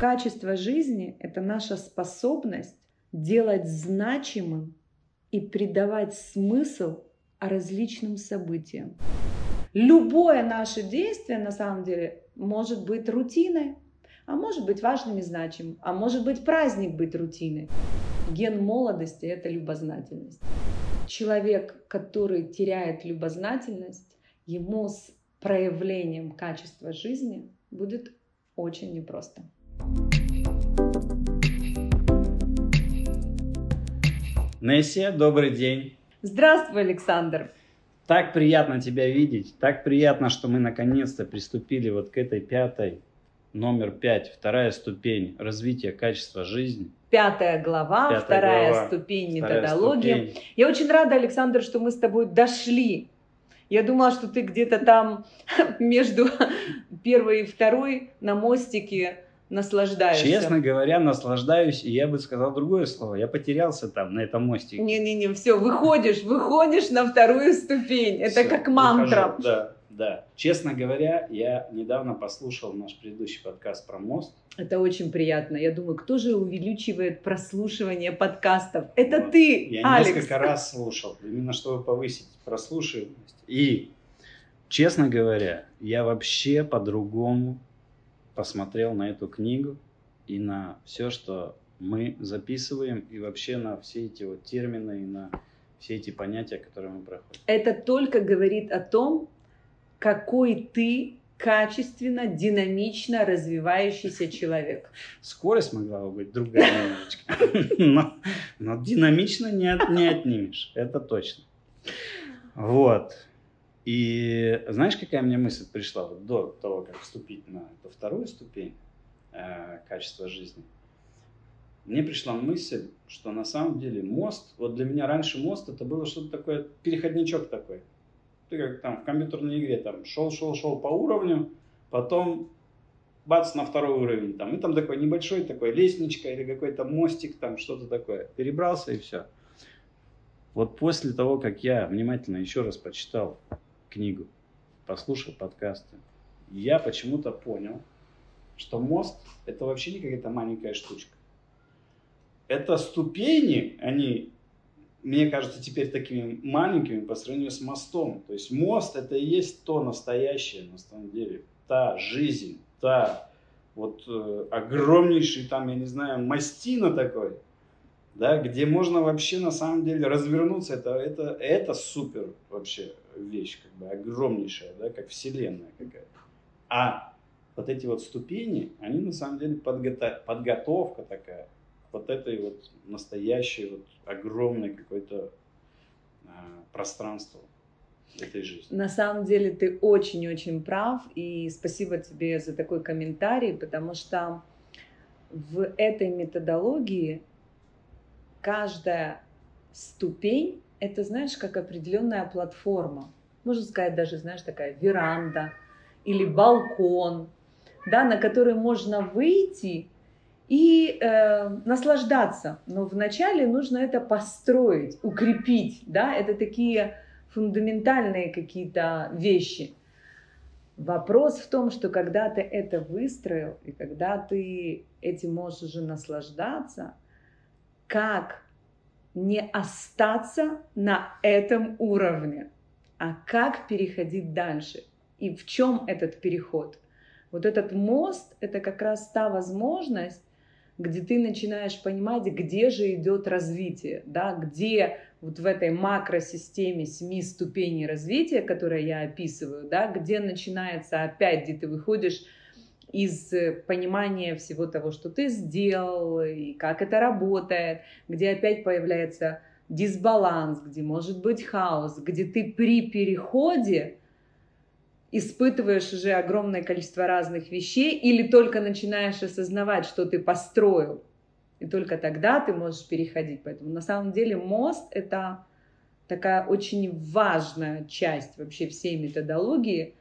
Качество жизни – это наша способность делать значимым и придавать смысл различным событиям. Любое наше действие на самом деле может быть рутиной, а может быть важным и значимым, а может быть праздник быть рутиной. Ген молодости – это любознательность. Человек, который теряет любознательность, ему с проявлением качества жизни будет очень непросто. Нессия, добрый день. Здравствуй, Александр. Так приятно тебя видеть, так приятно, что мы наконец-то приступили вот к этой пятой, номер пять, вторая ступень развития качества жизни. Пятая глава, Пятая вторая глава, ступень вторая методологии. ступень. Я очень рада, Александр, что мы с тобой дошли. Я думала, что ты где-то там между первой и второй на мостике наслаждаешься. Честно говоря, наслаждаюсь, и я бы сказал другое слово. Я потерялся там, на этом мостике. Не-не-не, все, выходишь, выходишь на вторую ступень. Это Всё, как мантра. выхожу. Да, да. Честно говоря, я недавно послушал наш предыдущий подкаст про мост. Это очень приятно. Я думаю, кто же увеличивает прослушивание подкастов? Это Вот. ты, Я Алекс. несколько раз слушал, именно чтобы повысить прослушиваемость. И, честно говоря, я вообще по-другому посмотрел на эту книгу и на все, что мы записываем, и вообще на все эти вот термины, и на все эти понятия, которые мы проходим. Это только говорит о том, какой ты качественно, динамично развивающийся человек. Скорость могла бы быть другая немножечко, но, но динамично не, от- не отнимешь, это точно. Вот. И знаешь, какая мне мысль пришла вот до того, как вступить на эту вторую ступень э, качества жизни? Мне пришла мысль, что на самом деле мост, вот для меня раньше мост это было что-то такое, переходничок такой. Ты как там в компьютерной игре там шел, шел, шел по уровню, потом бац, на второй уровень, там, и там такой небольшой такой лестничка или какой-то мостик, там что-то такое. Перебрался и все. Вот после того, как я внимательно еще раз прочитал книгу, послушал подкасты, я почему-то понял, что мост это вообще не какая-то маленькая штучка. Это ступени, они, мне кажется, теперь такими маленькими по сравнению с мостом. То есть мост это и есть то настоящее, на самом деле, та жизнь, та вот э, огромнейший там, я не знаю, мастина такой, да, где можно вообще на самом деле развернуться, это, это, это супер вообще вещь, как бы огромнейшая, да, как вселенная какая-то. А вот эти вот ступени, они на самом деле подгото- подготовка такая, вот этой вот настоящей вот огромной какой-то а, пространство этой жизни. На самом деле ты очень-очень прав, и спасибо тебе за такой комментарий, потому что в этой методологии каждая ступень — это, знаешь, как определенная платформа. Можно сказать, даже, знаешь, такая веранда или балкон, да, на который можно выйти и э, наслаждаться. Но вначале нужно это построить, укрепить, да, это такие фундаментальные какие-то вещи. Вопрос в том, что когда ты это выстроил, и когда ты этим можешь уже наслаждаться, как не остаться на этом уровне, а как переходить дальше. И в чем этот переход? Вот этот мост – это как раз та возможность, где ты начинаешь понимать, где же идет развитие, да, где вот в этой макросистеме семи ступеней развития, которые я описываю, да, где начинается опять, где ты выходишь из понимания всего того, что ты сделал, и как это работает, где опять появляется дисбаланс, где может быть хаос, где ты при переходе испытываешь уже огромное количество разных вещей или только начинаешь осознавать, что ты построил. И только тогда ты можешь переходить. Поэтому на самом деле мост — это такая очень важная часть вообще всей методологии.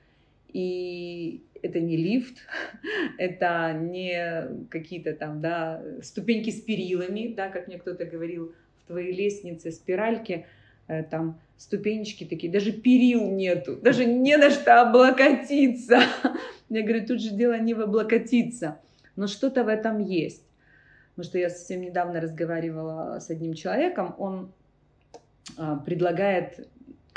И это не лифт, это не какие-то там, да, ступеньки с перилами, да, как мне кто-то говорил, в твоей лестнице спиральки, э, там ступенечки такие, даже перил нету, даже не на что облокотиться. Я говорю, тут же дело не в облокотиться. но что-то в этом есть. Потому что я совсем недавно разговаривала с одним человеком, он а, предлагает,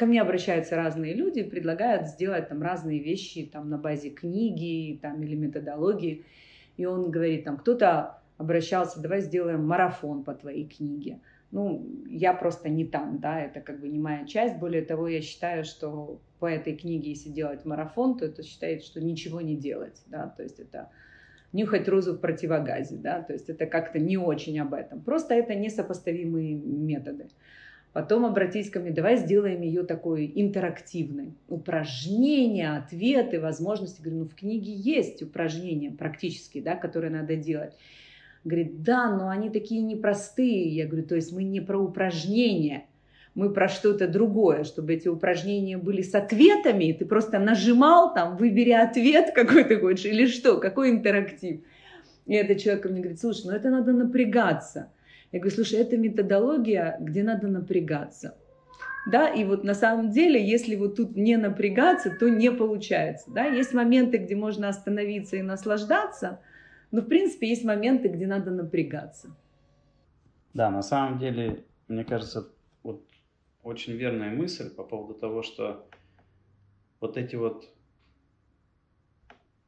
ко мне обращаются разные люди, предлагают сделать там разные вещи там на базе книги там, или методологии. И он говорит, там кто-то обращался, давай сделаем марафон по твоей книге. Ну, я просто не там, да, это как бы не моя часть. Более того, я считаю, что по этой книге, если делать марафон, то это считает, что ничего не делать, да, то есть это нюхать розу в противогазе, да, то есть это как-то не очень об этом. Просто это несопоставимые методы. Потом обратись ко мне, давай сделаем ее такой интерактивной. Упражнения, ответы, возможности. Говорю, ну в книге есть упражнения практические, да, которые надо делать. Говорит, да, но они такие непростые. Я говорю, то есть мы не про упражнения, мы про что-то другое, чтобы эти упражнения были с ответами, ты просто нажимал там, выбери ответ, какой ты хочешь, или что, какой интерактив. И этот человек мне говорит, слушай, ну это надо напрягаться. Я говорю, слушай, это методология, где надо напрягаться. Да, и вот на самом деле, если вот тут не напрягаться, то не получается. Да? Есть моменты, где можно остановиться и наслаждаться, но в принципе есть моменты, где надо напрягаться. Да, на самом деле, мне кажется, вот очень верная мысль по поводу того, что вот эти вот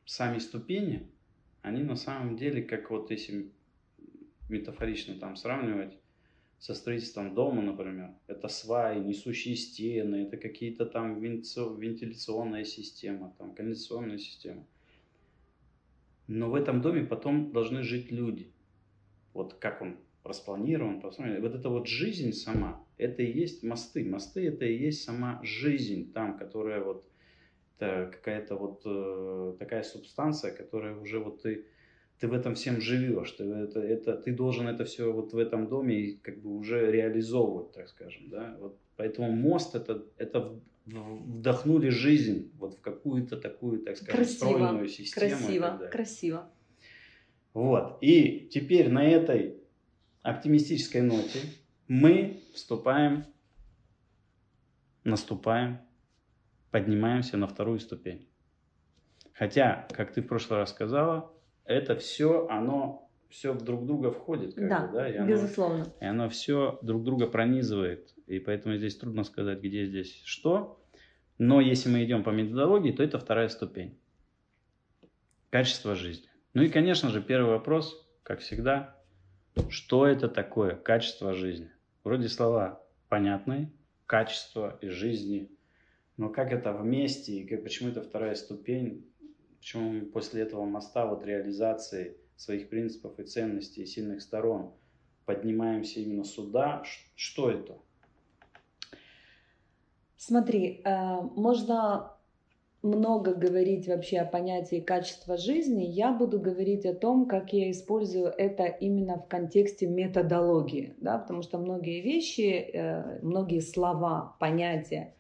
сами ступени, они на самом деле, как вот если метафорично там сравнивать со строительством дома, например. Это сваи, несущие стены, это какие-то там вентиляционная система, там кондиционная система. Но в этом доме потом должны жить люди. Вот как он распланирован, распланирован. Вот эта вот жизнь сама, это и есть мосты. Мосты это и есть сама жизнь там, которая вот, это какая-то вот э, такая субстанция, которая уже вот ты ты в этом всем живешь, ты, это, это, ты должен это все вот в этом доме как бы уже реализовывать, так скажем, да, вот поэтому мост это, это вдохнули жизнь вот в какую-то такую, так скажем, красиво, стройную систему. Красиво, красиво. Вот, и теперь на этой оптимистической ноте мы вступаем, наступаем, поднимаемся на вторую ступень. Хотя, как ты в прошлый раз сказала, это все, оно все в друг друга входит. Как да, бы, да? И оно, безусловно. И оно все друг друга пронизывает. И поэтому здесь трудно сказать, где здесь что. Но если мы идем по методологии, то это вторая ступень. Качество жизни. Ну и, конечно же, первый вопрос, как всегда, что это такое качество жизни? Вроде слова понятные, качество и жизни, но как это вместе и как, почему это вторая ступень, Почему после этого моста, вот реализации своих принципов и ценностей сильных сторон поднимаемся именно сюда? Что это? Смотри, э, можно много говорить вообще о понятии качества жизни, я буду говорить о том, как я использую это именно в контексте методологии, да, потому что многие вещи, э, многие слова, понятия,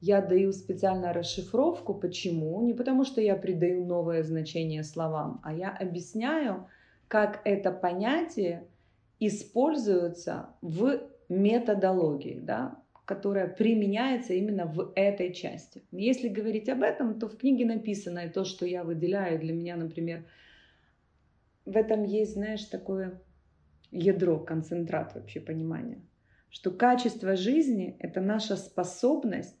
я даю специально расшифровку. Почему? Не потому, что я придаю новое значение словам, а я объясняю, как это понятие используется в методологии, да, которая применяется именно в этой части. Если говорить об этом, то в книге написано, и то, что я выделяю для меня, например, в этом есть, знаешь, такое ядро, концентрат вообще понимания, что качество жизни – это наша способность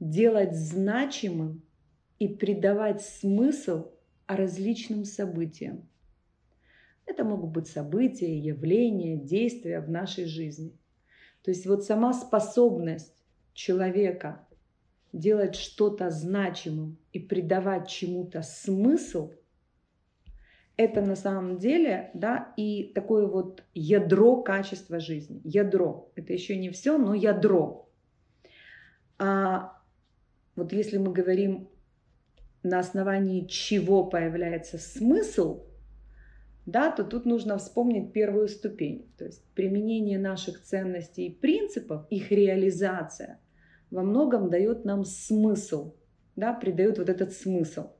делать значимым и придавать смысл различным событиям. Это могут быть события, явления, действия в нашей жизни. То есть вот сама способность человека делать что-то значимым и придавать чему-то смысл, это на самом деле, да, и такое вот ядро качества жизни. Ядро. Это еще не все, но ядро. А вот если мы говорим на основании чего появляется смысл, да, то тут нужно вспомнить первую ступень. То есть применение наших ценностей и принципов, их реализация во многом дает нам смысл, да, придает вот этот смысл.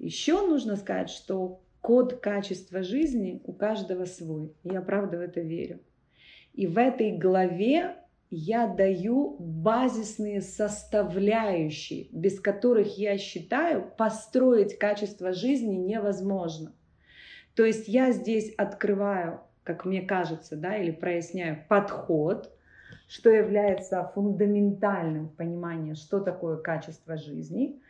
Еще нужно сказать, что код качества жизни у каждого свой. Я правда в это верю. И в этой главе я даю базисные составляющие, без которых я считаю построить качество жизни невозможно. То есть я здесь открываю, как мне кажется, да, или проясняю подход, что является фундаментальным в что такое качество жизни.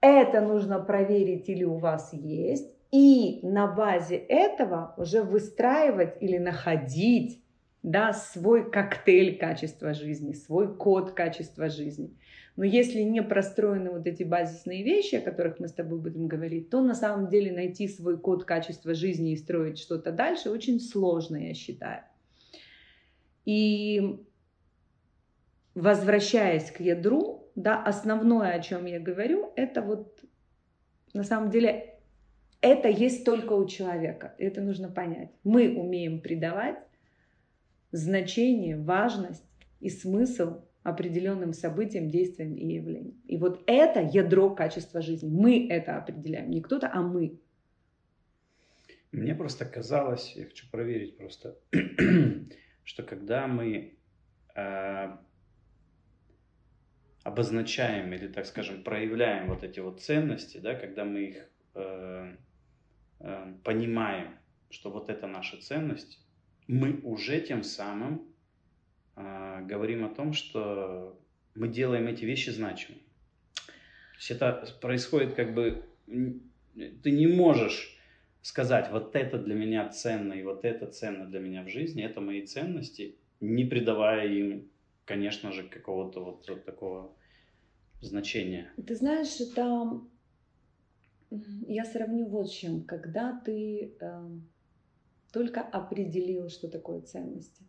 Это нужно проверить или у вас есть, и на базе этого уже выстраивать или находить да, свой коктейль качества жизни, свой код качества жизни. Но если не простроены вот эти базисные вещи, о которых мы с тобой будем говорить, то на самом деле найти свой код качества жизни и строить что-то дальше очень сложно, я считаю. И возвращаясь к ядру, да, основное, о чем я говорю, это вот на самом деле это есть только у человека. Это нужно понять. Мы умеем придавать значение, важность и смысл определенным событиям, действиям и явлениям. И вот это ядро качества жизни. Мы это определяем. Не кто-то, а мы. Мне просто казалось, я хочу проверить просто, что когда мы э, обозначаем или, так скажем, проявляем вот эти вот ценности, да, когда мы их э, э, понимаем, что вот это наша ценность, мы уже тем самым э, говорим о том, что мы делаем эти вещи значимыми. То есть это происходит как бы, ты не можешь сказать, вот это для меня ценно и вот это ценно для меня в жизни, это мои ценности, не придавая им, конечно же, какого-то вот, вот такого значения. Ты знаешь, это я сравню вот с чем. Когда ты э, только определил, что такое ценности,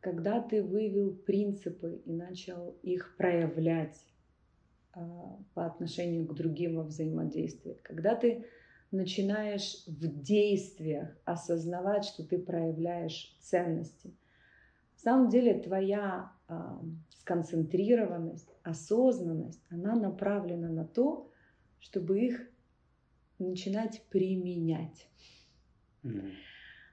когда ты вывел принципы и начал их проявлять э, по отношению к другим во взаимодействии, когда ты начинаешь в действиях осознавать, что ты проявляешь ценности. В самом деле твоя э, сконцентрированность, осознанность, она направлена на то, чтобы их начинать применять. Mm.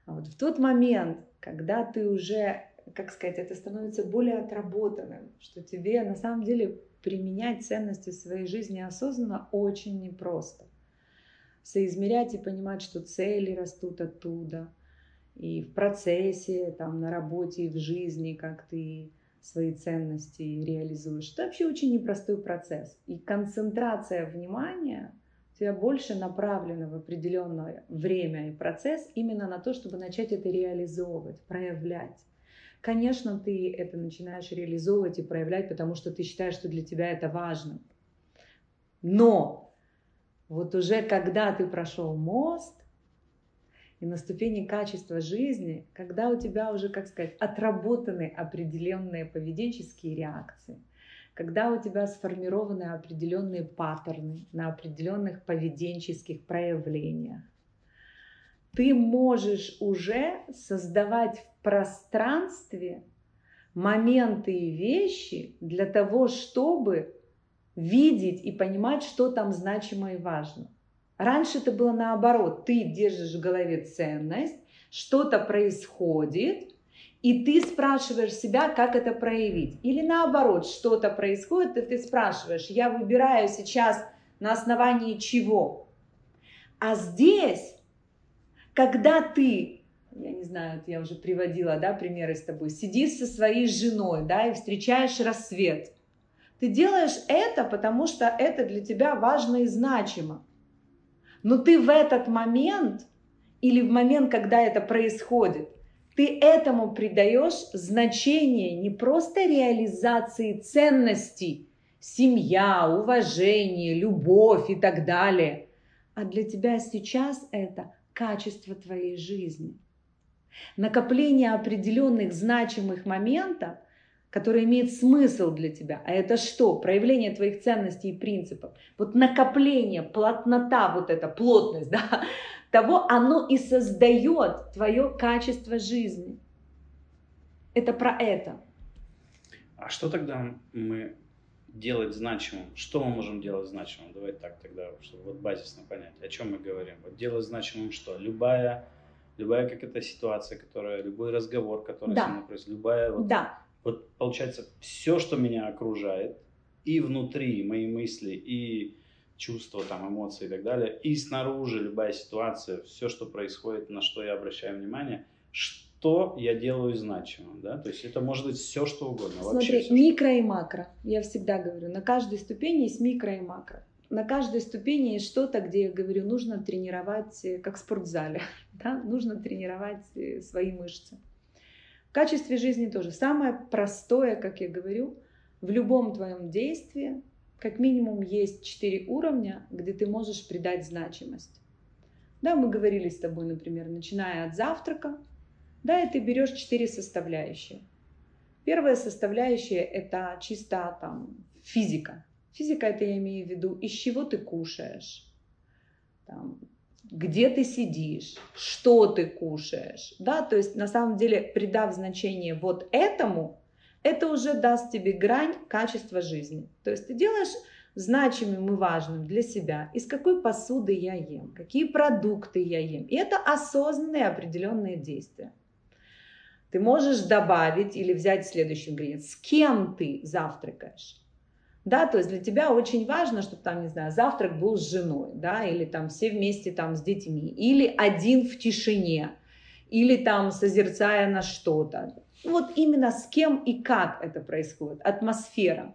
А вот в тот момент, когда ты уже, как сказать, это становится более отработанным, что тебе на самом деле применять ценности своей жизни осознанно очень непросто. Соизмерять и понимать, что цели растут оттуда, и в процессе, там, на работе, и в жизни, как ты свои ценности реализуешь. Это вообще очень непростой процесс. И концентрация внимания тебя больше направлена в определенное время и процесс именно на то, чтобы начать это реализовывать, проявлять. Конечно, ты это начинаешь реализовывать и проявлять, потому что ты считаешь, что для тебя это важно. Но вот уже когда ты прошел мост, и на ступени качества жизни, когда у тебя уже, как сказать, отработаны определенные поведенческие реакции, когда у тебя сформированы определенные паттерны на определенных поведенческих проявлениях, ты можешь уже создавать в пространстве моменты и вещи для того, чтобы видеть и понимать, что там значимо и важно. Раньше это было наоборот. Ты держишь в голове ценность, что-то происходит, и ты спрашиваешь себя, как это проявить. Или наоборот, что-то происходит, и ты спрашиваешь, я выбираю сейчас на основании чего. А здесь, когда ты, я не знаю, я уже приводила да, примеры с тобой, сидишь со своей женой да, и встречаешь рассвет, ты делаешь это, потому что это для тебя важно и значимо. Но ты в этот момент или в момент, когда это происходит, ты этому придаешь значение не просто реализации ценностей, семья, уважение, любовь и так далее, а для тебя сейчас это качество твоей жизни. Накопление определенных значимых моментов – которое имеет смысл для тебя. А это что? Проявление твоих ценностей и принципов. Вот накопление, плотнота, вот эта плотность, да, того, оно и создает твое качество жизни. Это про это. А что тогда мы делать значимым? Что мы можем делать значимым? Давай так тогда, чтобы вот базисно понять, о чем мы говорим. Вот делать значимым что? Любая, любая какая-то ситуация, которая, любой разговор, который да. со мной происходит, любая вот да Вот получается, все, что меня окружает, и внутри мои мысли, и чувства, там, эмоции и так далее, и снаружи любая ситуация, все, что происходит, на что я обращаю внимание, что я делаю значимым, да, то есть это может быть все, что угодно. Смотри, вообще микро и макро, я всегда говорю, на каждой ступени есть микро и макро. На каждой ступени есть что-то, где я говорю, нужно тренировать, э, как в спортзале, да, нужно тренировать э, свои мышцы. В качестве жизни тоже. Самое простое, как я говорю, в любом твоем действии как минимум есть четыре уровня, где ты можешь придать значимость. Да, мы говорили с тобой, например, начиная от завтрака, да, и ты берешь четыре составляющие. Первая составляющая – это чисто там физика. Физика – это я имею в виду, из чего ты кушаешь, там, где ты сидишь, что ты кушаешь. Да? То есть на самом деле, придав значение вот этому, это уже даст тебе грань качества жизни. То есть ты делаешь значимым и важным для себя, из какой посуды я ем, какие продукты я ем. И это осознанные определенные действия. Ты можешь добавить или взять следующий ингредиент. С кем ты завтракаешь? Да, то есть для тебя очень важно, чтобы там, не знаю, завтрак был с женой, да, или там все вместе там с детьми, или один в тишине, или там созерцая на что-то. Вот именно с кем и как это происходит, атмосфера.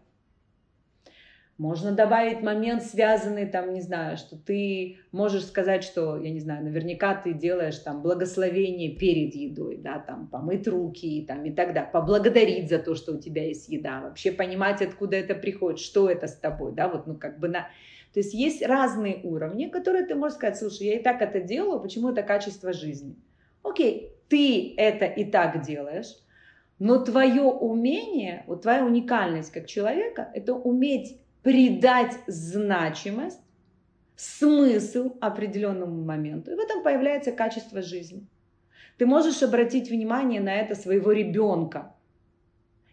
Можно добавить момент, связанный, там, не знаю, что ты можешь сказать, что, я не знаю, наверняка ты делаешь там благословение перед едой, да, там, помыть руки там, и так далее, поблагодарить за то, что у тебя есть еда, вообще понимать, откуда это приходит, что это с тобой, да, вот, ну, как бы на... То есть есть разные уровни, которые ты можешь сказать, слушай, я и так это делаю, почему это качество жизни? Окей, ты это и так делаешь, но твое умение, вот твоя уникальность как человека, это уметь придать значимость, смысл определенному моменту. И в этом появляется качество жизни. Ты можешь обратить внимание на это своего ребенка.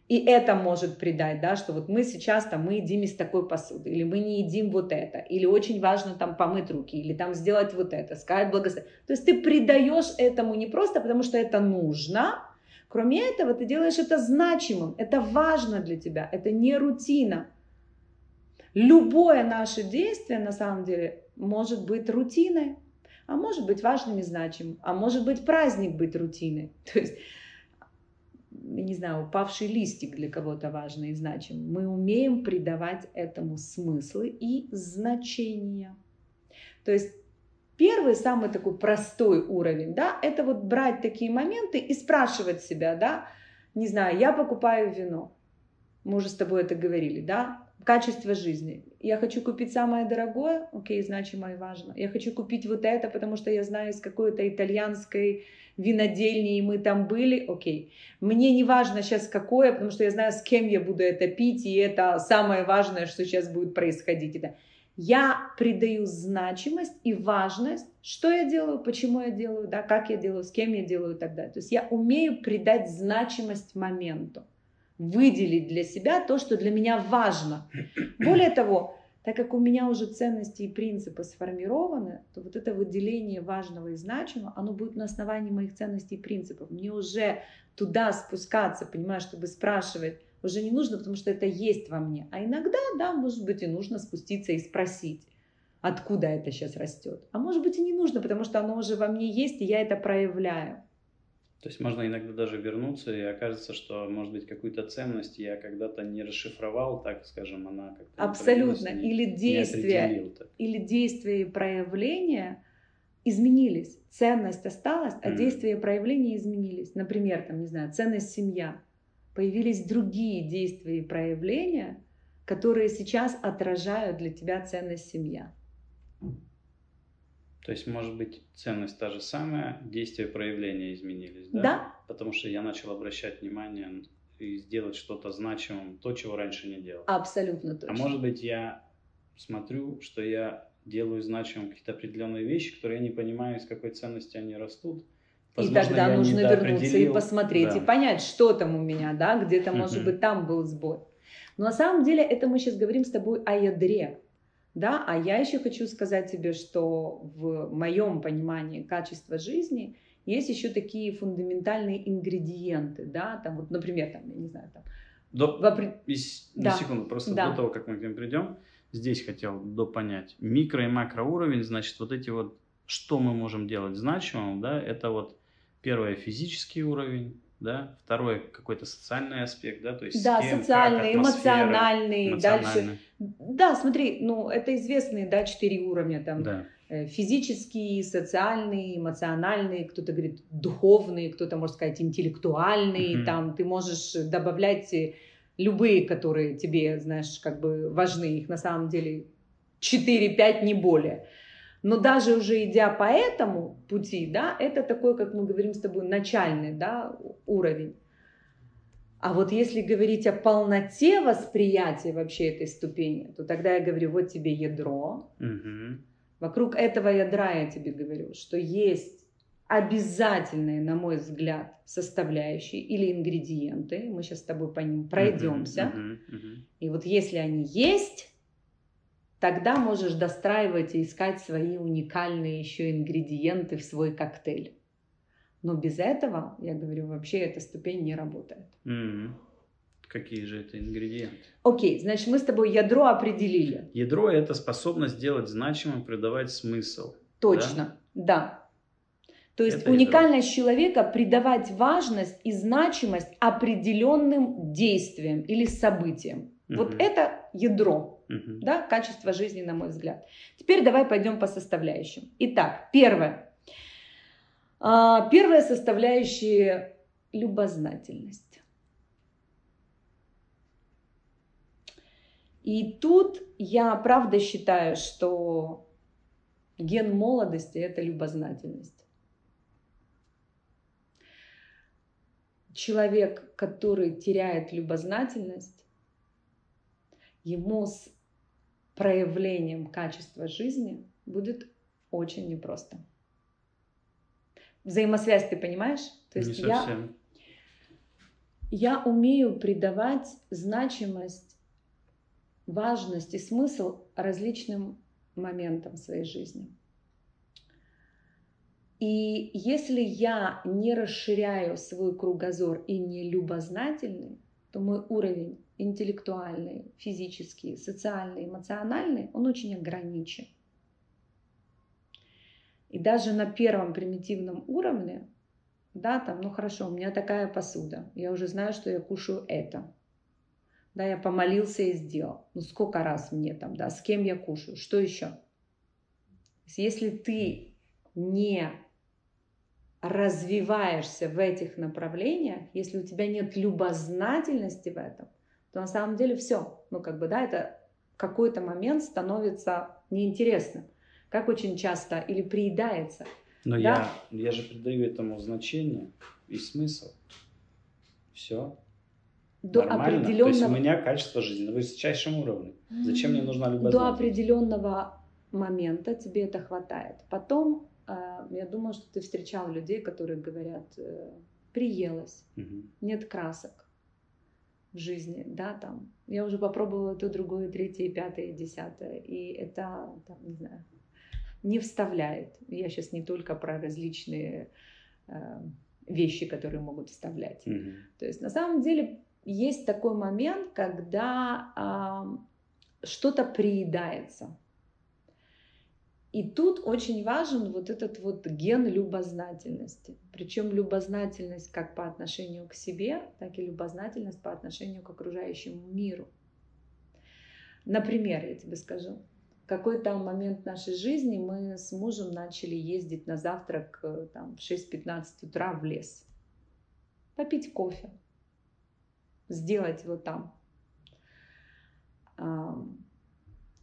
И это может придать, да, что вот мы сейчас там, мы едим из такой посуды, или мы не едим вот это, или очень важно там помыть руки, или там сделать вот это, сказать благословение. То есть ты придаешь этому не просто потому, что это нужно, кроме этого ты делаешь это значимым, это важно для тебя, это не рутина. Любое наше действие на самом деле может быть рутиной, а может быть важным и значимым, а может быть праздник быть рутиной. То есть, я не знаю, упавший листик для кого-то важный и значим. Мы умеем придавать этому смыслы и значения. То есть первый, самый такой простой уровень, да, это вот брать такие моменты и спрашивать себя, да, не знаю, я покупаю вино, мы уже с тобой это говорили, да, качество жизни. Я хочу купить самое дорогое, окей, значимо и важно. Я хочу купить вот это, потому что я знаю из какой-то итальянской винодельни, и мы там были, окей. Мне не важно сейчас какое, потому что я знаю, с кем я буду это пить, и это самое важное, что сейчас будет происходить. Это я придаю значимость и важность, что я делаю, почему я делаю, да, как я делаю, с кем я делаю и так далее. То есть я умею придать значимость моменту выделить для себя то, что для меня важно. Более того, так как у меня уже ценности и принципы сформированы, то вот это выделение важного и значимого, оно будет на основании моих ценностей и принципов. Мне уже туда спускаться, понимаешь, чтобы спрашивать, уже не нужно, потому что это есть во мне. А иногда, да, может быть, и нужно спуститься и спросить, откуда это сейчас растет. А может быть, и не нужно, потому что оно уже во мне есть, и я это проявляю. То есть можно иногда даже вернуться, и окажется, что, может быть, какую-то ценность я когда-то не расшифровал, так скажем, она как-то... Абсолютно. Не, или действия, или действия и проявления изменились. Ценность осталась, а mm. действия и проявления изменились. Например, там, не знаю, ценность семья. Появились другие действия и проявления, которые сейчас отражают для тебя ценность семья. То есть, может быть, ценность та же самая, действия проявления изменились, да? Да. Потому что я начал обращать внимание и сделать что-то значимым, то, чего раньше не делал. Абсолютно точно. А может быть, я смотрю, что я делаю значимым какие-то определенные вещи, которые я не понимаю, из какой ценности они растут. Возможно, и тогда нужно вернуться и посмотреть, да. и понять, что там у меня, да, где-то, может быть, там был сбой. Но на самом деле это мы сейчас говорим с тобой о ядре. Да? А я еще хочу сказать тебе, что в моем понимании качества жизни есть еще такие фундаментальные ингредиенты, да, там вот, например, там, я не знаю, там. До, вопри... да. секунду, просто да. до того, как мы к ним придем, здесь хотел допонять. Микро и макроуровень, значит, вот эти вот, что мы можем делать значимым, да, это вот первое физический уровень, да, второй какой-то социальный аспект, да, то есть да, кем, социальный, эмоциональный, дальше, да, смотри, ну это известные, да, четыре уровня там, да. Э, физический, социальный, эмоциональный, кто-то говорит духовный, кто-то может сказать интеллектуальный, mm-hmm. там ты можешь добавлять любые, которые тебе, знаешь, как бы важны, их на самом деле 4-5, не более. Но даже уже идя по этому пути, да, это такой, как мы говорим с тобой, начальный да, уровень. А вот если говорить о полноте восприятия вообще этой ступени, то тогда я говорю, вот тебе ядро. Угу. Вокруг этого ядра я тебе говорю, что есть обязательные, на мой взгляд, составляющие или ингредиенты. Мы сейчас с тобой по ним пройдемся. Uh-huh, uh-huh, uh-huh. И вот если они есть, тогда можешь достраивать и искать свои уникальные еще ингредиенты в свой коктейль. Но без этого, я говорю, вообще эта ступень не работает. Mm-hmm. Какие же это ингредиенты? Окей, okay, значит, мы с тобой ядро определили. Ядро – это способность делать значимым, придавать смысл. Точно, да. да. То есть это уникальность ядро. человека придавать важность и значимость определенным действиям или событиям. Угу. Вот это ядро угу. да, качество жизни, на мой взгляд. Теперь давай пойдем по составляющим. Итак, первое. А, первая составляющая – любознательность. И тут я правда считаю, что ген молодости – это любознательность. Человек, который теряет любознательность, ему с проявлением качества жизни будет очень непросто. Взаимосвязь ты понимаешь? То есть Не я, я умею придавать значимость, важность и смысл различным моментам своей жизни. И если я не расширяю свой кругозор и не любознательный, то мой уровень интеллектуальный, физический, социальный, эмоциональный, он очень ограничен. И даже на первом примитивном уровне, да, там, ну хорошо, у меня такая посуда, я уже знаю, что я кушаю это. Да, я помолился и сделал. Ну сколько раз мне там, да, с кем я кушаю, что еще? Если ты не развиваешься в этих направлениях, если у тебя нет любознательности в этом, то на самом деле все. Ну, как бы, да, это в какой-то момент становится неинтересным. Как очень часто или приедается. Но да? я, я же придаю этому значение и смысл. Все. До Нормально. определенного... То есть у меня качество жизни на высочайшем уровне. Зачем мне нужна любознательность? До определенного момента тебе это хватает. Потом, я думаю, что ты встречал людей, которые говорят, э, приелось, угу. нет красок в жизни, да, там. Я уже попробовала то, другое, третье, пятое, десятое, и это, там, не знаю, не вставляет. Я сейчас не только про различные э, вещи, которые могут вставлять. Mm-hmm. То есть на самом деле есть такой момент, когда э, что-то приедается. И тут очень важен вот этот вот ген любознательности. Причем любознательность как по отношению к себе, так и любознательность по отношению к окружающему миру. Например, я тебе скажу, в какой-то момент нашей жизни мы с мужем начали ездить на завтрак э, там, в 6-15 утра в лес, попить кофе, сделать его там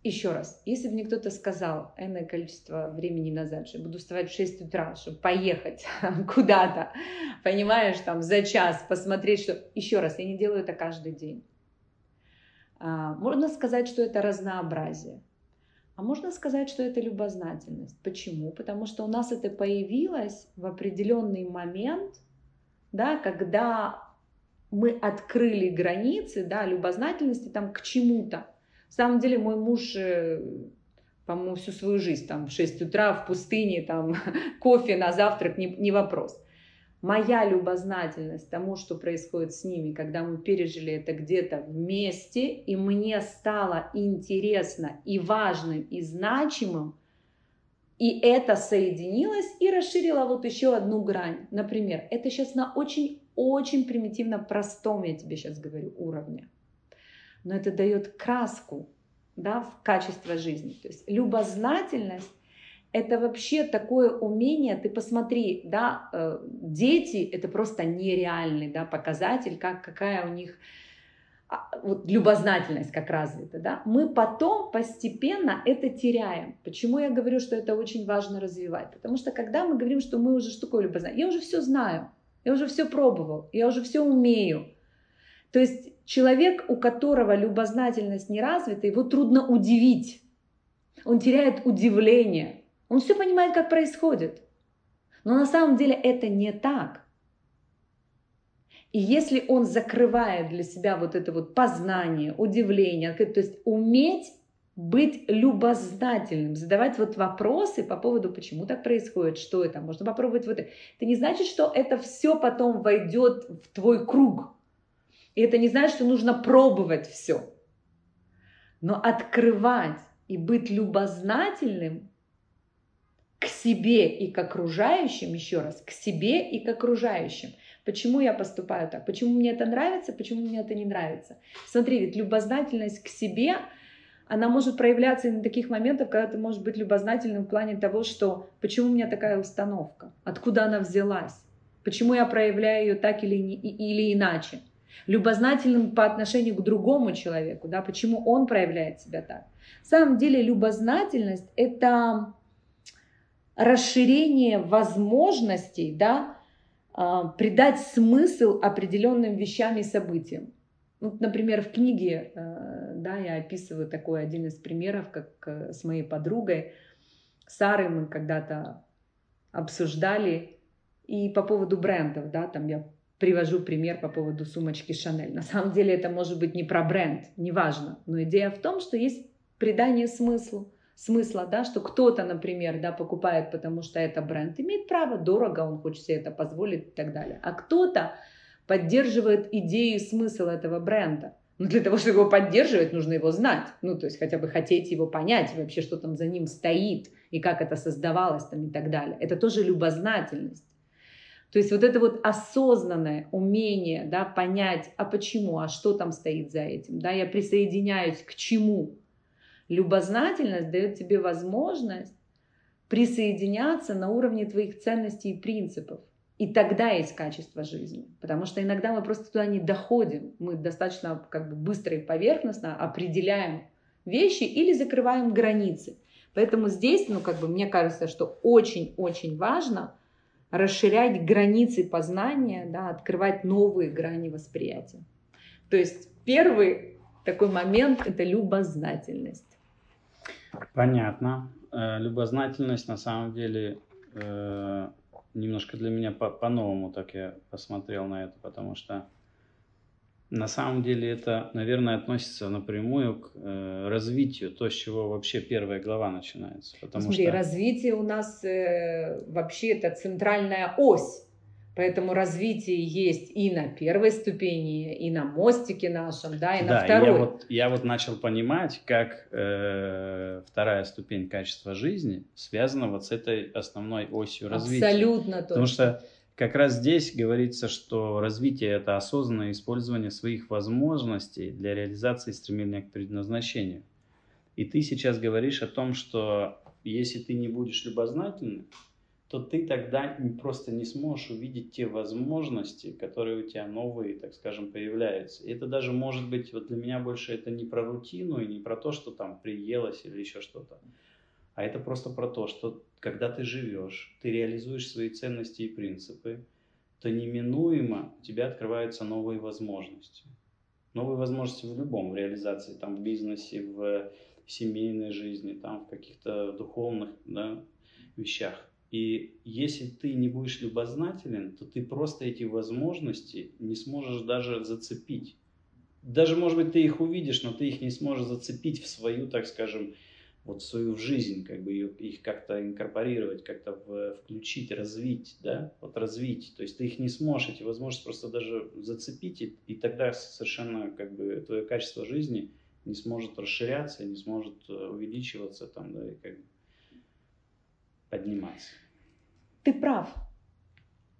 еще раз, если бы мне кто-то сказал энное количество времени назад, что буду вставать в 6 утра, чтобы поехать куда-то, понимаешь, там за час посмотреть, что... Еще раз, я не делаю это каждый день. А, можно сказать, что это разнообразие. А можно сказать, что это любознательность. Почему? Потому что у нас это появилось в определенный момент, да, когда мы открыли границы да, любознательности там, к чему-то. На самом деле мой муж э, по-моему, всю свою жизнь, там, в 6 утра в пустыне, там, кофе на завтрак, не, не вопрос. Моя любознательность тому, что происходит с ними, когда мы пережили это где-то вместе, и мне стало интересно и важным, и значимым, и это соединилось и расширило вот еще одну грань. Например, это сейчас на очень-очень примитивно простом, я тебе сейчас говорю, уровне. Но это дает краску да, в качество жизни. То есть любознательность это вообще такое умение, ты посмотри, да, э, дети это просто нереальный да, показатель, как, какая у них а, вот, любознательность как развита, да, мы потом постепенно это теряем. Почему я говорю, что это очень важно развивать? Потому что когда мы говорим, что мы уже что такое любознательность, я уже все знаю, я уже все пробовал, я уже все умею. То есть человек, у которого любознательность не развита, его трудно удивить. Он теряет удивление. Он все понимает, как происходит. Но на самом деле это не так. И если он закрывает для себя вот это вот познание, удивление, то есть уметь быть любознательным, задавать вот вопросы по поводу, почему так происходит, что это, можно попробовать вот это. Это не значит, что это все потом войдет в твой круг. И это не значит, что нужно пробовать все. Но открывать и быть любознательным к себе и к окружающим, еще раз, к себе и к окружающим – Почему я поступаю так? Почему мне это нравится? Почему мне это не нравится? Смотри, ведь любознательность к себе, она может проявляться и на таких моментах, когда ты можешь быть любознательным в плане того, что почему у меня такая установка, откуда она взялась, почему я проявляю ее так или, или иначе. Любознательным по отношению к другому человеку, да, почему он проявляет себя так. На самом деле любознательность – это расширение возможностей, да, а, придать смысл определенным вещам и событиям. Ну, например, в книге э, да, я описываю такой один из примеров, как э, с моей подругой Сарой мы когда-то обсуждали и по поводу брендов, да, там я привожу пример по поводу сумочки Шанель. На самом деле это может быть не про бренд, неважно, но идея в том, что есть придание смыслу смысла, да, что кто-то, например, да, покупает, потому что это бренд, имеет право, дорого, он хочет себе это позволить и так далее. А кто-то поддерживает идею смысл этого бренда. Но для того, чтобы его поддерживать, нужно его знать. Ну, то есть хотя бы хотеть его понять, вообще, что там за ним стоит, и как это создавалось там и так далее. Это тоже любознательность. То есть вот это вот осознанное умение да, понять, а почему, а что там стоит за этим. Да, я присоединяюсь к чему, Любознательность дает тебе возможность присоединяться на уровне твоих ценностей и принципов. И тогда есть качество жизни. Потому что иногда мы просто туда не доходим. Мы достаточно как бы быстро и поверхностно определяем вещи или закрываем границы. Поэтому здесь, ну, как бы мне кажется, что очень-очень важно расширять границы познания, да, открывать новые грани восприятия. То есть первый такой момент – это любознательность. Понятно. Э, любознательность на самом деле э, немножко для меня по-новому так я посмотрел на это, потому что на самом деле это, наверное, относится напрямую к э, развитию, то, с чего вообще первая глава начинается. Потому Смотри, что... развитие у нас э, вообще это центральная ось Поэтому развитие есть и на первой ступени, и на мостике нашем, да, и да, на второй. Я вот, я вот начал понимать, как э, вторая ступень качества жизни связана вот с этой основной осью развития. Абсолютно точно. Потому что как раз здесь говорится, что развитие – это осознанное использование своих возможностей для реализации стремления к предназначению. И ты сейчас говоришь о том, что если ты не будешь любознательным, то ты тогда просто не сможешь увидеть те возможности, которые у тебя новые, так скажем, появляются. И это даже может быть, вот для меня больше это не про рутину и не про то, что там приелось или еще что-то, а это просто про то, что когда ты живешь, ты реализуешь свои ценности и принципы, то неминуемо у тебя открываются новые возможности. Новые возможности в любом, в реализации, там, в бизнесе, в семейной жизни, там, в каких-то духовных да, вещах. И если ты не будешь любознателен, то ты просто эти возможности не сможешь даже зацепить. Даже, может быть, ты их увидишь, но ты их не сможешь зацепить в свою, так скажем, вот свою жизнь, как бы их как-то инкорпорировать, как-то включить, развить, да, вот развить. То есть ты их не сможешь, эти возможности просто даже зацепить, и, и тогда совершенно как бы твое качество жизни не сможет расширяться, не сможет э, увеличиваться там, да, и как бы подниматься. Ты прав.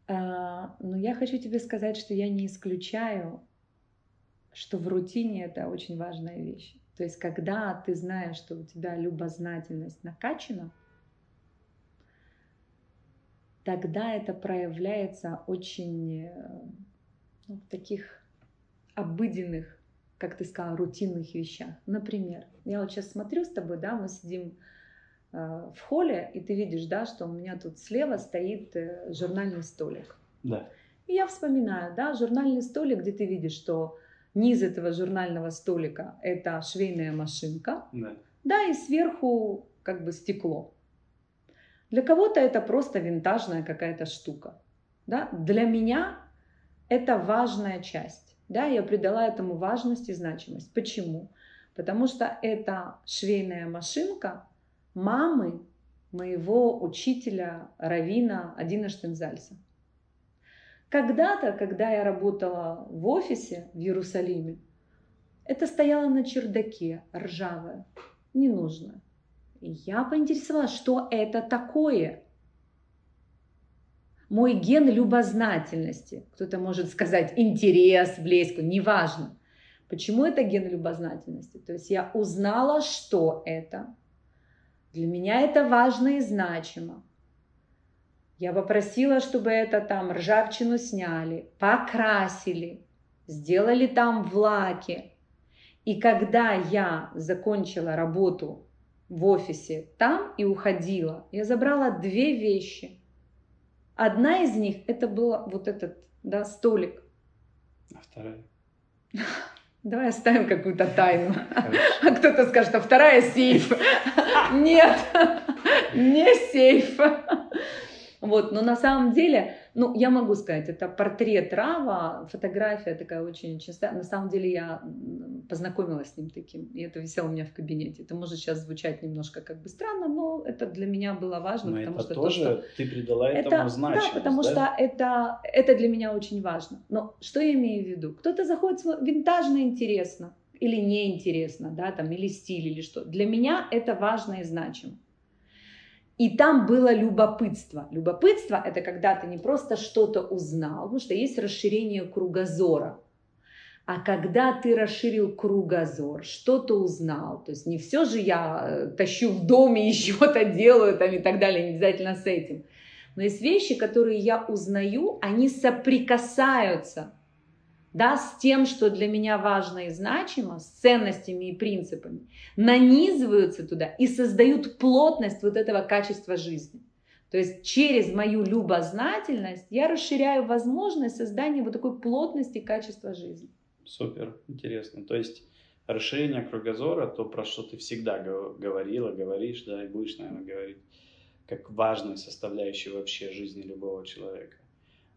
А, но я хочу тебе сказать, что я не исключаю, что в рутине это очень важная вещь. То есть, когда ты знаешь, что у тебя любознательность накачана, тогда это проявляется очень э, ну, в таких обыденных, как ты сказала, рутинных вещах. Например, я вот сейчас смотрю с тобой, да, мы сидим э, в холле, и ты видишь, да, что у меня тут слева стоит э, журнальный столик. Да. И я вспоминаю, да, журнальный столик, где ты видишь, что Низ этого журнального столика – это швейная машинка. Да. да, и сверху как бы стекло. Для кого-то это просто винтажная какая-то штука. Да? Для меня это важная часть. Да? Я придала этому важность и значимость. Почему? Потому что это швейная машинка мамы моего учителя Равина Адина Штензальса. Когда-то, когда я работала в офисе в Иерусалиме, это стояло на чердаке, ржавое, ненужное. И я поинтересовалась, что это такое. Мой ген любознательности, кто-то может сказать интерес, блеск, неважно. Почему это ген любознательности? То есть я узнала, что это. Для меня это важно и значимо. Я попросила, чтобы это там ржавчину сняли, покрасили, сделали там в лаке. И когда я закончила работу в офисе там и уходила, я забрала две вещи. Одна из них это был вот этот да, столик. А вторая? Давай оставим какую-то тайну. А кто-то скажет, а вторая сейф. Нет, не сейф. Вот, но на самом деле, ну, я могу сказать, это портрет Рава, фотография такая очень частая. На самом деле я познакомилась с ним таким, и это висело у меня в кабинете. Это может сейчас звучать немножко как бы странно, но это для меня было важно, но потому это что тоже то, что ты придала этому это, значимость, да, потому да? что это это для меня очень важно. Но что я имею в виду? Кто-то заходит винтажно интересно или неинтересно, да, там или стиль или что. Для меня это важно и значимо. И там было любопытство. Любопытство – это когда ты не просто что-то узнал, потому что есть расширение кругозора. А когда ты расширил кругозор, что-то узнал, то есть не все же я э, тащу в доме и чего-то делаю там и так далее, не обязательно с этим. Но есть вещи, которые я узнаю, они соприкасаются да, с тем, что для меня важно и значимо, с ценностями и принципами, нанизываются туда и создают плотность вот этого качества жизни. То есть через мою любознательность я расширяю возможность создания вот такой плотности качества жизни. Супер, интересно. То есть расширение кругозора, то, про что ты всегда говорила, говоришь, да, и будешь, наверное, говорить, как важную составляющую вообще жизни любого человека.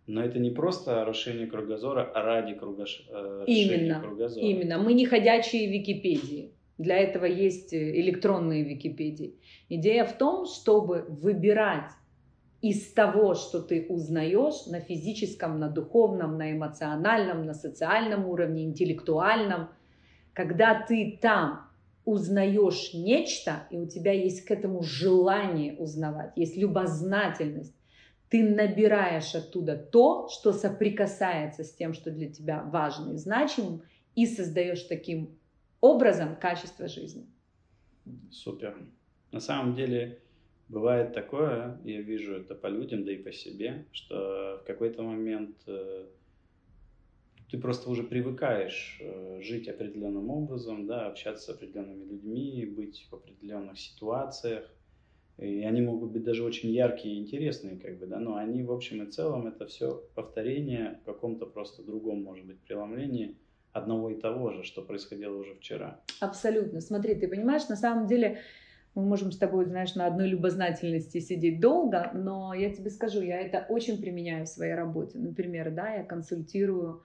Но это не просто расширение кругозора, а ради кругош... Э, именно, кругозора. Именно. Мы не ходячие Википедии. Для этого есть э, электронные Википедии. Идея в том, чтобы выбирать из того, что ты узнаешь на физическом, на духовном, на эмоциональном, на социальном уровне, интеллектуальном, когда ты там узнаешь нечто, и у тебя есть к этому желание узнавать, есть любознательность, ты набираешь оттуда то, что соприкасается с тем, что для тебя важно и значимым, и создаешь таким образом качество жизни. Супер. На самом деле бывает такое, я вижу это по людям, да и по себе, что в какой-то момент э, ты просто уже привыкаешь э, жить определенным образом, да, общаться с определенными людьми, быть в определенных ситуациях, и они могут быть даже очень яркие и интересные, как бы, да, но они в общем и целом это все повторение в каком-то просто другом, может быть, преломлении одного и того же, что происходило уже вчера. Абсолютно. Смотри, ты понимаешь, на самом деле мы можем с тобой, знаешь, на одной любознательности сидеть долго, но я тебе скажу, я это очень применяю в своей работе. Например, да, я консультирую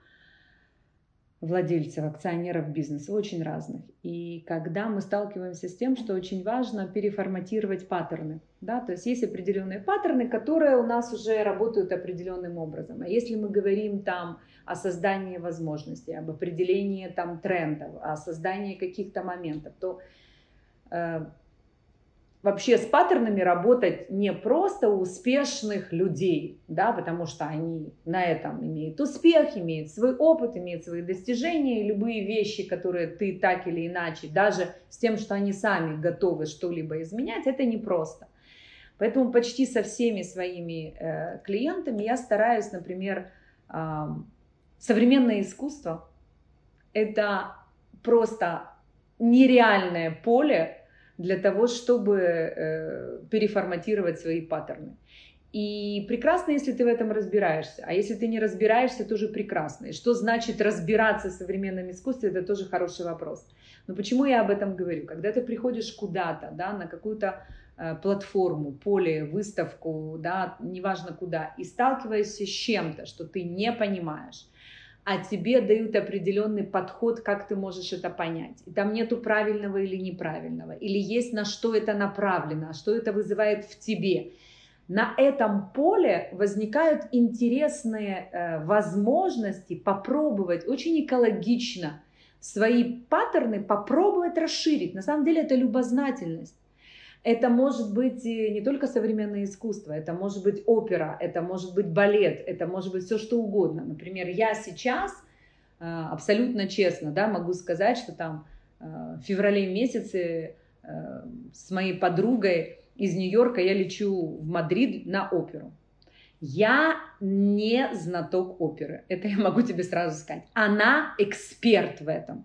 владельцев, акционеров бизнеса, очень разных. И когда мы сталкиваемся с тем, что очень важно переформатировать паттерны, да, то есть есть определенные паттерны, которые у нас уже работают определенным образом. А если мы говорим там о создании возможностей, об определении там трендов, о создании каких-то моментов, то э, вообще с паттернами работать не просто у успешных людей, да, потому что они на этом имеют успех, имеют свой опыт, имеют свои достижения, и любые вещи, которые ты так или иначе, даже с тем, что они сами готовы что-либо изменять, это непросто. Поэтому почти со всеми своими э, клиентами я стараюсь, например, э, современное искусство – это просто нереальное поле для того, чтобы э, переформатировать свои паттерны. И прекрасно, если ты в этом разбираешься. А если ты не разбираешься, тоже прекрасно. И что значит разбираться в современном искусстве, это тоже хороший вопрос. Но почему я об этом говорю? Когда ты приходишь куда-то, да, на какую-то э, платформу, поле, выставку, да, неважно куда, и сталкиваешься с чем-то, что ты не понимаешь, а тебе дают определенный подход, как ты можешь это понять. И там нету правильного или неправильного, или есть на что это направлено, что это вызывает в тебе. На этом поле возникают интересные э, возможности попробовать очень экологично свои паттерны попробовать расширить. На самом деле это любознательность. Это может быть не только современное искусство, это может быть опера, это может быть балет, это может быть все что угодно. Например, я сейчас э, абсолютно честно да, могу сказать, что там э, в феврале месяце э, с моей подругой из Нью-Йорка я лечу в Мадрид на оперу. Я не знаток оперы, это я могу тебе сразу сказать. Она эксперт в этом.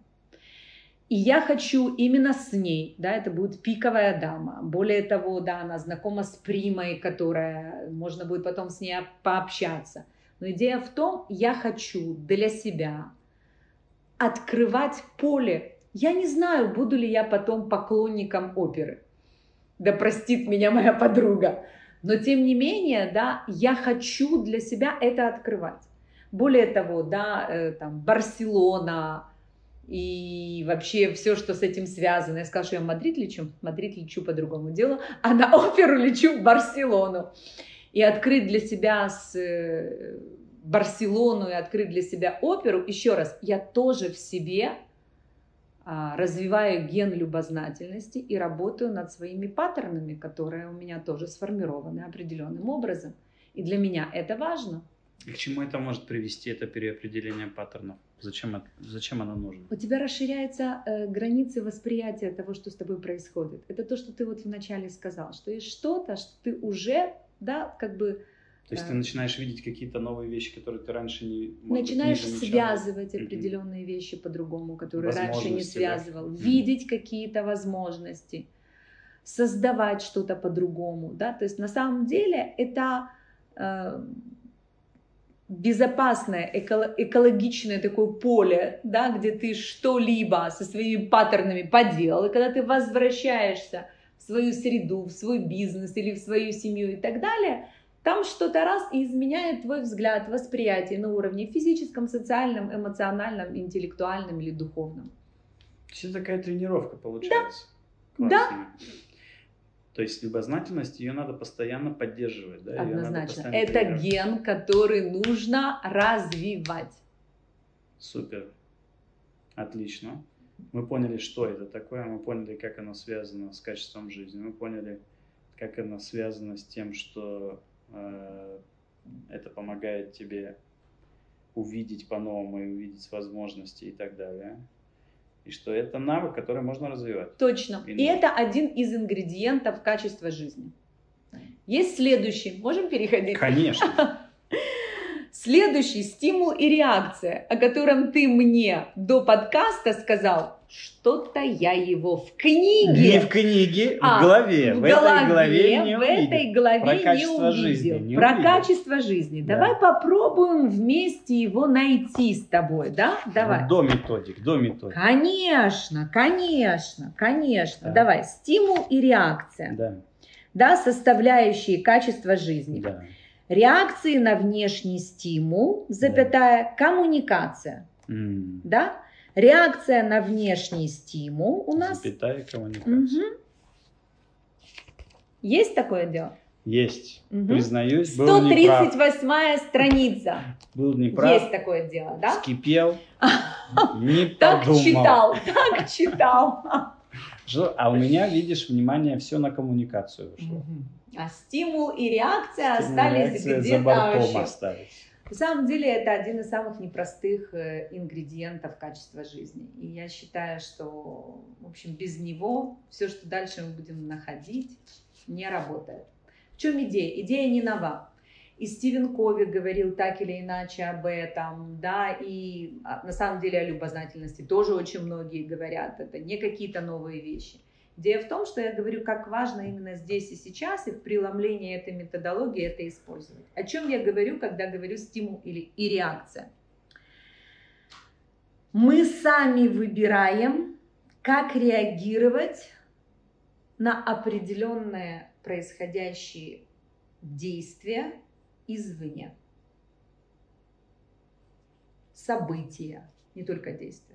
И я хочу именно с ней, да, это будет пиковая дама. Более того, да, она знакома с примой, которая, можно будет потом с ней пообщаться. Но идея в том, я хочу для себя открывать поле. Я не знаю, буду ли я потом поклонником оперы. Да простит меня моя подруга. Но тем не менее, да, я хочу для себя это открывать. Более того, да, э, там, Барселона, и вообще все, что с этим связано. Я сказала, что я в Мадрид лечу, в Мадрид лечу по другому делу, а на оперу лечу в Барселону. И открыть для себя с э, Барселону и открыть для себя оперу, еще раз, я тоже в себе а, развиваю ген любознательности и работаю над своими паттернами, которые у меня тоже сформированы определенным образом. И для меня это важно. И к чему это может привести, это переопределение паттернов? Зачем, это, зачем оно нужно? У тебя расширяются э, границы восприятия того, что с тобой происходит. Это то, что ты вот вначале сказал, что есть что-то, что ты уже, да, как бы... То есть э, ты начинаешь видеть какие-то новые вещи, которые ты раньше не Начинаешь быть, не связывать mm-hmm. определенные вещи по-другому, которые раньше не связывал. Да? Видеть mm-hmm. какие-то возможности, создавать что-то по-другому, да. То есть на самом деле это... Э, безопасное, экологичное такое поле, да, где ты что-либо со своими паттернами поделал, и когда ты возвращаешься в свою среду, в свой бизнес или в свою семью и так далее, там что-то раз и изменяет твой взгляд, восприятие на уровне физическом, социальном, эмоциональном, интеллектуальном или духовном. Все такая тренировка получается. Да. да. То есть любознательность, ее надо постоянно поддерживать. Да? Однозначно. Это ген, который нужно развивать. Супер. Отлично. Мы поняли, что это такое, мы поняли, как оно связано с качеством жизни, мы поняли, как оно связано с тем, что э, это помогает тебе увидеть по-новому и увидеть возможности и так далее и что это навык, который можно развивать. Точно. И, и это один из ингредиентов качества жизни. Есть следующий. Можем переходить? Конечно. Следующий стимул и реакция, о котором ты мне до подкаста сказал, что-то я его в книге. Не в книге, а, в голове. В, в голове, этой главе не в этой главе Про качество не жизни. Не Про увидел. качество жизни. Да. Давай попробуем вместе его найти с тобой, да? Давай. до методик, до методик. Конечно, конечно, конечно. Да. Давай, стимул и реакция. Да. Да, составляющие качества жизни. Да реакции на внешний стимул, запятая, коммуникация. М. Да? Реакция на внешний стимул у нас. Запятая коммуникация. Мгм. Есть такое дело? Есть. Мгм. Признаюсь, был неправ. 138 страница. Был неправ. Есть такое дело, да? Вскипел. Не Так читал, так читал. А у меня, видишь, внимание все на коммуникацию вышло. А стимул и реакция остались Стимуляция за где-то вообще. остались. На самом деле это один из самых непростых э, ингредиентов качества жизни. И я считаю, что, в общем, без него все, что дальше мы будем находить, не работает. В чем идея? Идея не нова. И Стивен Кови говорил так или иначе об этом, да, и а, на самом деле о любознательности тоже очень многие говорят. Это не какие-то новые вещи. Идея в том, что я говорю, как важно именно здесь и сейчас, и в преломлении этой методологии это использовать. О чем я говорю, когда говорю стимул или и реакция? Мы сами выбираем, как реагировать на определенные происходящие действия извне. События, не только действия.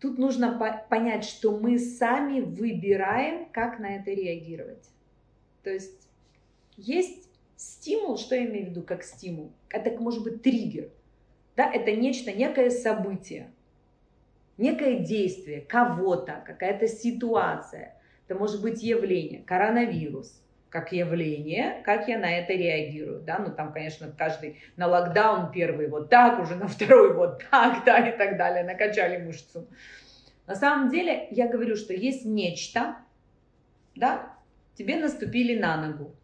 Тут нужно по- понять, что мы сами выбираем, как на это реагировать. То есть есть стимул, что я имею в виду как стимул? Это может быть триггер. Да, это нечто, некое событие, некое действие кого-то, какая-то ситуация. Это может быть явление, коронавирус, как явление, как я на это реагирую, да, ну там, конечно, каждый на локдаун первый вот так, уже на второй вот так, да, и так далее, накачали мышцу. На самом деле, я говорю, что есть нечто, да, тебе наступили на ногу,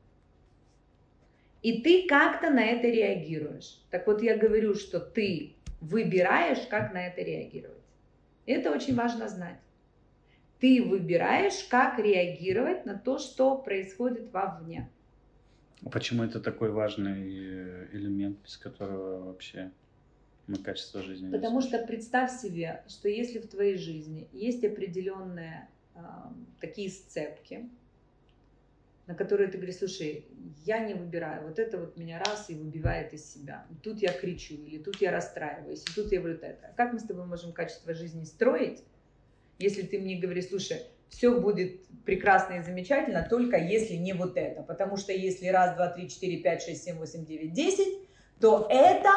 и ты как-то на это реагируешь. Так вот, я говорю, что ты выбираешь, как на это реагировать. Это очень важно знать. Ты выбираешь, как реагировать на то, что происходит вовне. А почему это такой важный э, элемент, без которого вообще мы качество жизни не Потому что слышим? представь себе, что если в твоей жизни есть определенные а, такие сцепки, на которые ты говоришь, слушай, я не выбираю, вот это вот меня раз и выбивает из себя. Тут я кричу, или тут я расстраиваюсь, и тут я вот это. Как мы с тобой можем качество жизни строить, если ты мне говоришь, слушай, все будет прекрасно и замечательно, только если не вот это. Потому что если раз, два, три, четыре, пять, шесть, семь, восемь, девять, десять, то это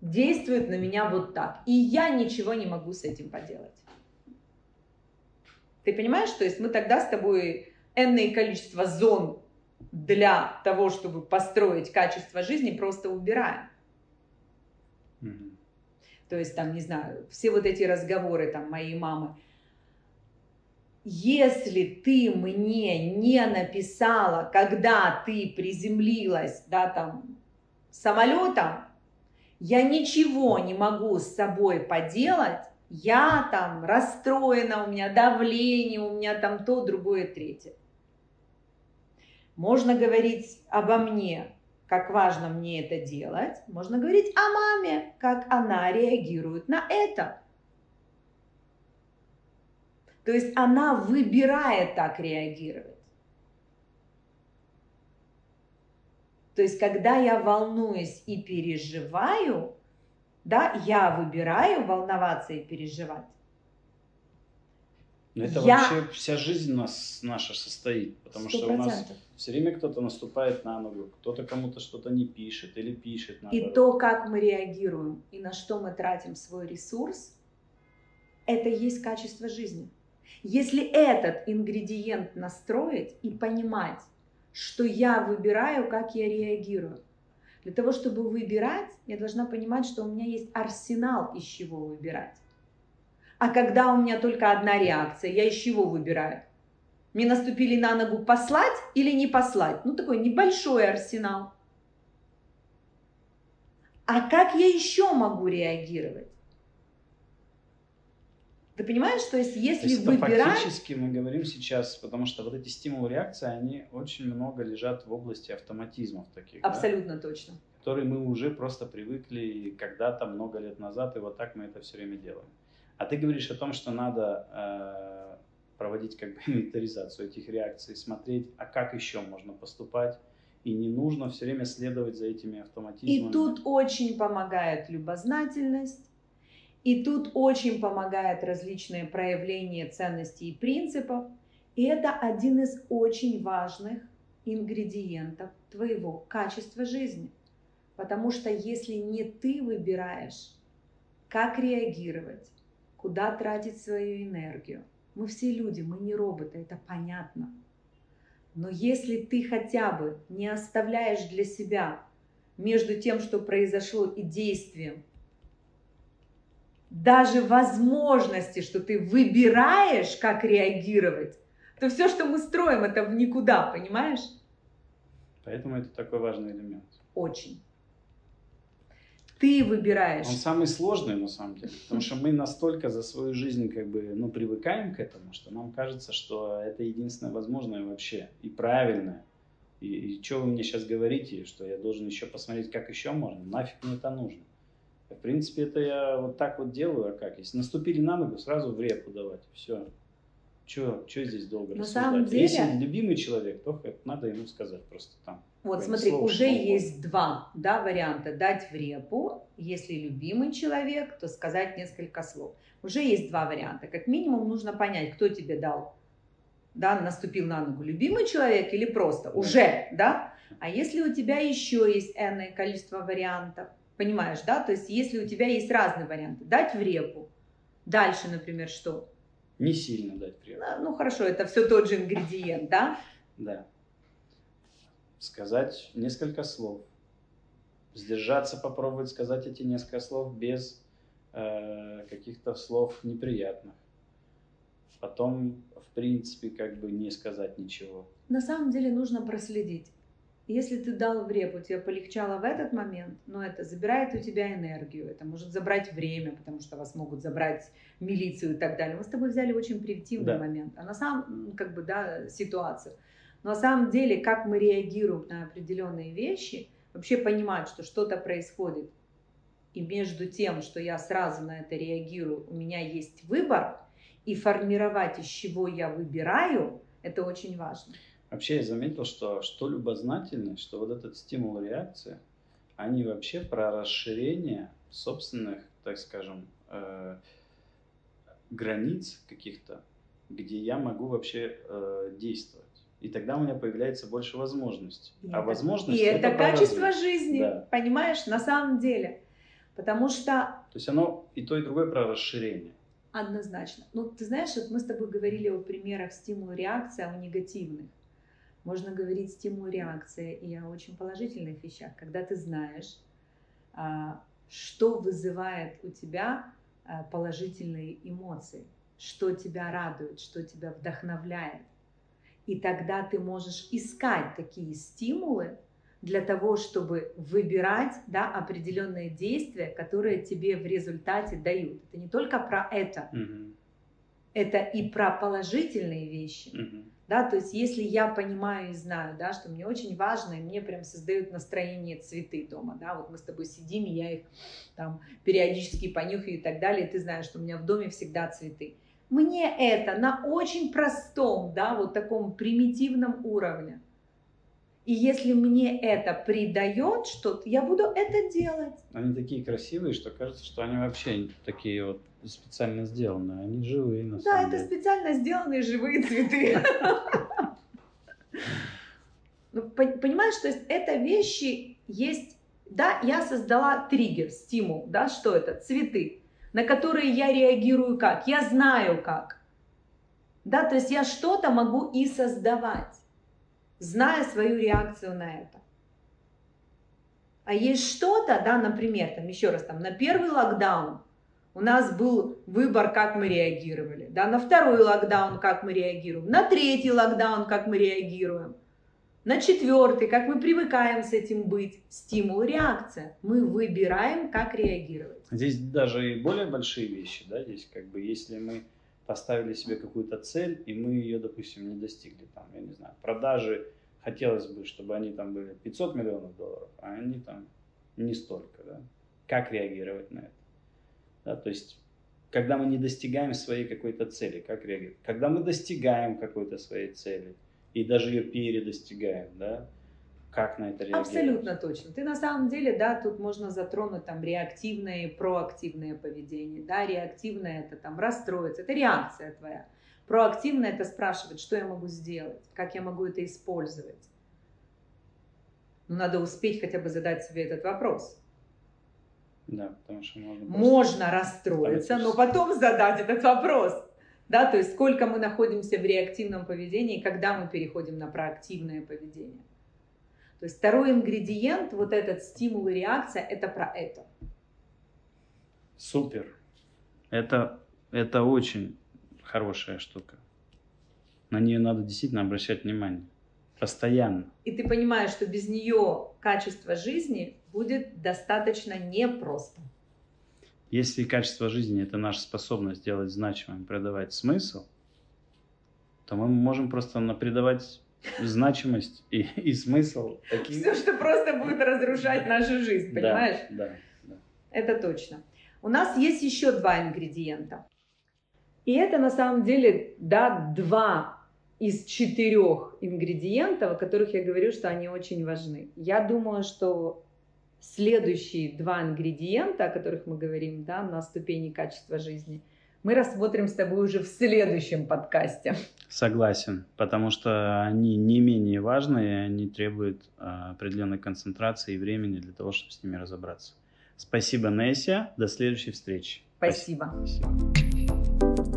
действует на меня вот так. И я ничего не могу с этим поделать. Ты понимаешь, то есть мы тогда с тобой энное количество зон для того, чтобы построить качество жизни, просто убираем. Мгм. То есть там, не знаю, все вот эти разговоры там моей мамы. Если ты мне не написала, когда ты приземлилась, да, там, самолетом, я ничего не могу с собой поделать, я там расстроена, у меня давление, у меня там то, другое, третье. Можно говорить обо мне, как важно мне это делать. Можно говорить о маме, как она реагирует на это. То есть она выбирает так реагировать. То есть когда я волнуюсь и переживаю, да, я выбираю волноваться и переживать. Но это Я- вообще вся жизнь нас наша состоит, потому что у нас 100%. все время кто-то наступает на ногу, кто-то кому-то что-то не пишет или пишет. И наоборот. то, как мы реагируем и на что мы тратим свой ресурс, это и есть качество жизни. Если этот ингредиент настроить и понимать, что я выбираю, как я реагирую. Для того, чтобы выбирать, я должна понимать, что у меня есть арсенал, из чего выбирать. А когда у меня только одна реакция, я из чего выбираю? Мне наступили на ногу послать или не послать? Ну, такой небольшой арсенал. А как я еще могу реагировать? Ты понимаешь, что есть, если это выбирать, фактически мы говорим сейчас, потому что вот эти стимулы реакции, они очень много лежат в области автоматизмов таких, да, абсолютно точно. которые мы уже просто привыкли когда-то много лет назад, и вот так мы это все время делаем. А ты говоришь о том, что надо э, проводить как бы инвентаризацию этих реакций, смотреть, а как еще можно поступать, И не нужно все время следовать за этими автоматизмами. И тут очень помогает любознательность, и тут очень помогает различные проявления ценностей и принципов. И это один из очень важных ингредиентов твоего качества жизни. Потому что если не ты выбираешь, как реагировать, куда тратить свою энергию, мы все люди, мы не роботы, это понятно. Но если ты хотя бы не оставляешь для себя между тем, что произошло, и действием, даже возможности, что ты выбираешь, как реагировать, то все, что мы строим, это в никуда, понимаешь? Поэтому это такой важный элемент. Очень. Ты выбираешь. Он самый сложный на самом деле, потому что мы настолько за свою жизнь как бы ну, привыкаем к этому, что нам кажется, что это единственное возможное вообще и правильное. И, и что вы мне сейчас говорите, что я должен еще посмотреть, как еще можно? Нафиг мне это нужно? В принципе, это я вот так вот делаю, а как? Если наступили на ногу, сразу в репу давать, все. Че, че здесь долго На рассуждать? самом деле- Если любимый человек, то надо ему сказать просто там. Вот Прям смотри, слово уже слово. есть два да, варианта. Дать в репу, если любимый человек, то сказать несколько слов. Уже есть два варианта. Как минимум нужно понять, кто тебе дал, да, наступил на ногу, любимый человек или просто, Да. уже, да. А если у тебя еще есть энное количество вариантов, понимаешь, да, то есть если у тебя есть разные варианты, дать в репу, дальше, например, что? Не сильно дать привет. Ну хорошо, это все тот же ингредиент, да? Да. Сказать несколько слов. Сдержаться, попробовать сказать эти несколько слов без э, каких-то слов неприятных. Потом, в принципе, как бы не сказать ничего. На самом деле нужно проследить. Если ты дал в репу, тебе полегчало в этот момент, но это забирает у тебя энергию, это может забрать время, потому что вас могут забрать милицию и так далее. Мы с тобой взяли очень примитивный Да. момент, а на самом, как бы, да, ситуацию. На самом деле, как мы реагируем на определенные вещи, вообще понимать, что что-то происходит, и между тем, что я сразу на это реагирую, у меня есть выбор, и формировать, из чего я выбираю, это очень важно. Вообще я заметил, что что любознательность, что вот этот стимул реакции, они вообще про расширение собственных, так скажем, э, границ каких-то, где я могу вообще э, действовать. И тогда у меня появляется больше возможностей. И а это- возможности И это, про качество развитие. жизни, Да. понимаешь, на самом деле. Потому что То есть оно и то, и другое про расширение. однозначно. Ну, ты знаешь, вот мы с тобой говорили о примерах стимул-реакции, а о негативных. Можно говорить стимул-реакция и о очень положительных вещах, когда ты знаешь, а, что вызывает у тебя а, положительные эмоции, что тебя радует, что тебя вдохновляет. И тогда ты можешь искать такие стимулы для того, чтобы выбирать да, определенные действия, которые тебе в результате дают. Это не только про это, Мгм. это и про положительные вещи. Мгм. Да, то есть если я понимаю и знаю, да, что мне очень важно, и мне прям создают настроение цветы дома, да, вот мы с тобой сидим, и я их там периодически понюхаю и так далее, и ты знаешь, что у меня в доме всегда цветы. Мне это на очень простом, да, вот таком примитивном уровне. И если мне это придает что-то, я буду это делать. Они такие красивые, что кажется, что они вообще такие вот специально сделаны. Они живые на Да, самом это деле. специально сделанные живые цветы. Ну, пон- Понимаешь, то есть это вещи есть, да, я создала триггер, стимул, да, что это? Цветы, на которые я реагирую как? Я знаю как. Да, то есть я что-то могу и создавать, зная свою реакцию на это. А есть что-то, да, например, там еще раз, там на первый локдаун у нас был выбор, как мы реагировали, да, на второй локдаун, как мы реагируем, на третий локдаун, как мы реагируем, на четвертый, как мы привыкаем с этим быть, стимул, реакция. Мы выбираем, как реагировать. Здесь даже и более большие вещи, да, здесь как бы если мы поставили себе какую-то цель, и мы ее, допустим, не достигли, там, я не знаю, продажи, хотелось бы, чтобы они там были 500 миллионов долларов, а они там не столько, да. Как реагировать на это? Да, то есть, когда мы не достигаем своей какой-то цели, как реагировать? Когда мы достигаем какой-то своей цели, и даже ее передостигаем, да, как на это реагировать. Абсолютно точно. Ты на самом деле, да, тут можно затронуть там реактивное и проактивное поведение. Да, реактивное это там расстроиться, это реакция твоя. Проактивное это спрашивать, что я могу сделать, как я могу это использовать. Ну, надо успеть хотя бы задать себе этот вопрос. Да, потому что можно... Можно расстроиться, но потом задать этот вопрос. Да, то есть сколько мы находимся в реактивном поведении, когда мы переходим на проактивное поведение. То есть второй ингредиент, вот этот стимул и реакция, это про это. Супер. Это, это очень хорошая штука. На нее надо действительно обращать внимание. Постоянно. И ты понимаешь, что без нее качество жизни будет достаточно непросто. Если качество жизни это наша способность делать значимым, придавать смысл, то мы можем просто придавать значимость и, и смысл. Таким... Все, что просто будет разрушать нашу жизнь, понимаешь? Да, да, да. Это точно. У нас есть еще два ингредиента. И это на самом деле, да, два из четырех ингредиентов, о которых я говорю, что они очень важны. Я думаю, что следующие два ингредиента, о которых мы говорим, да, на ступени качества жизни, мы рассмотрим с тобой уже в следующем подкасте. Согласен, потому что они не менее важные, они требуют а, определенной концентрации и времени для того, чтобы с ними разобраться. Спасибо, Неся. До следующей встречи. Спасибо. Спасибо.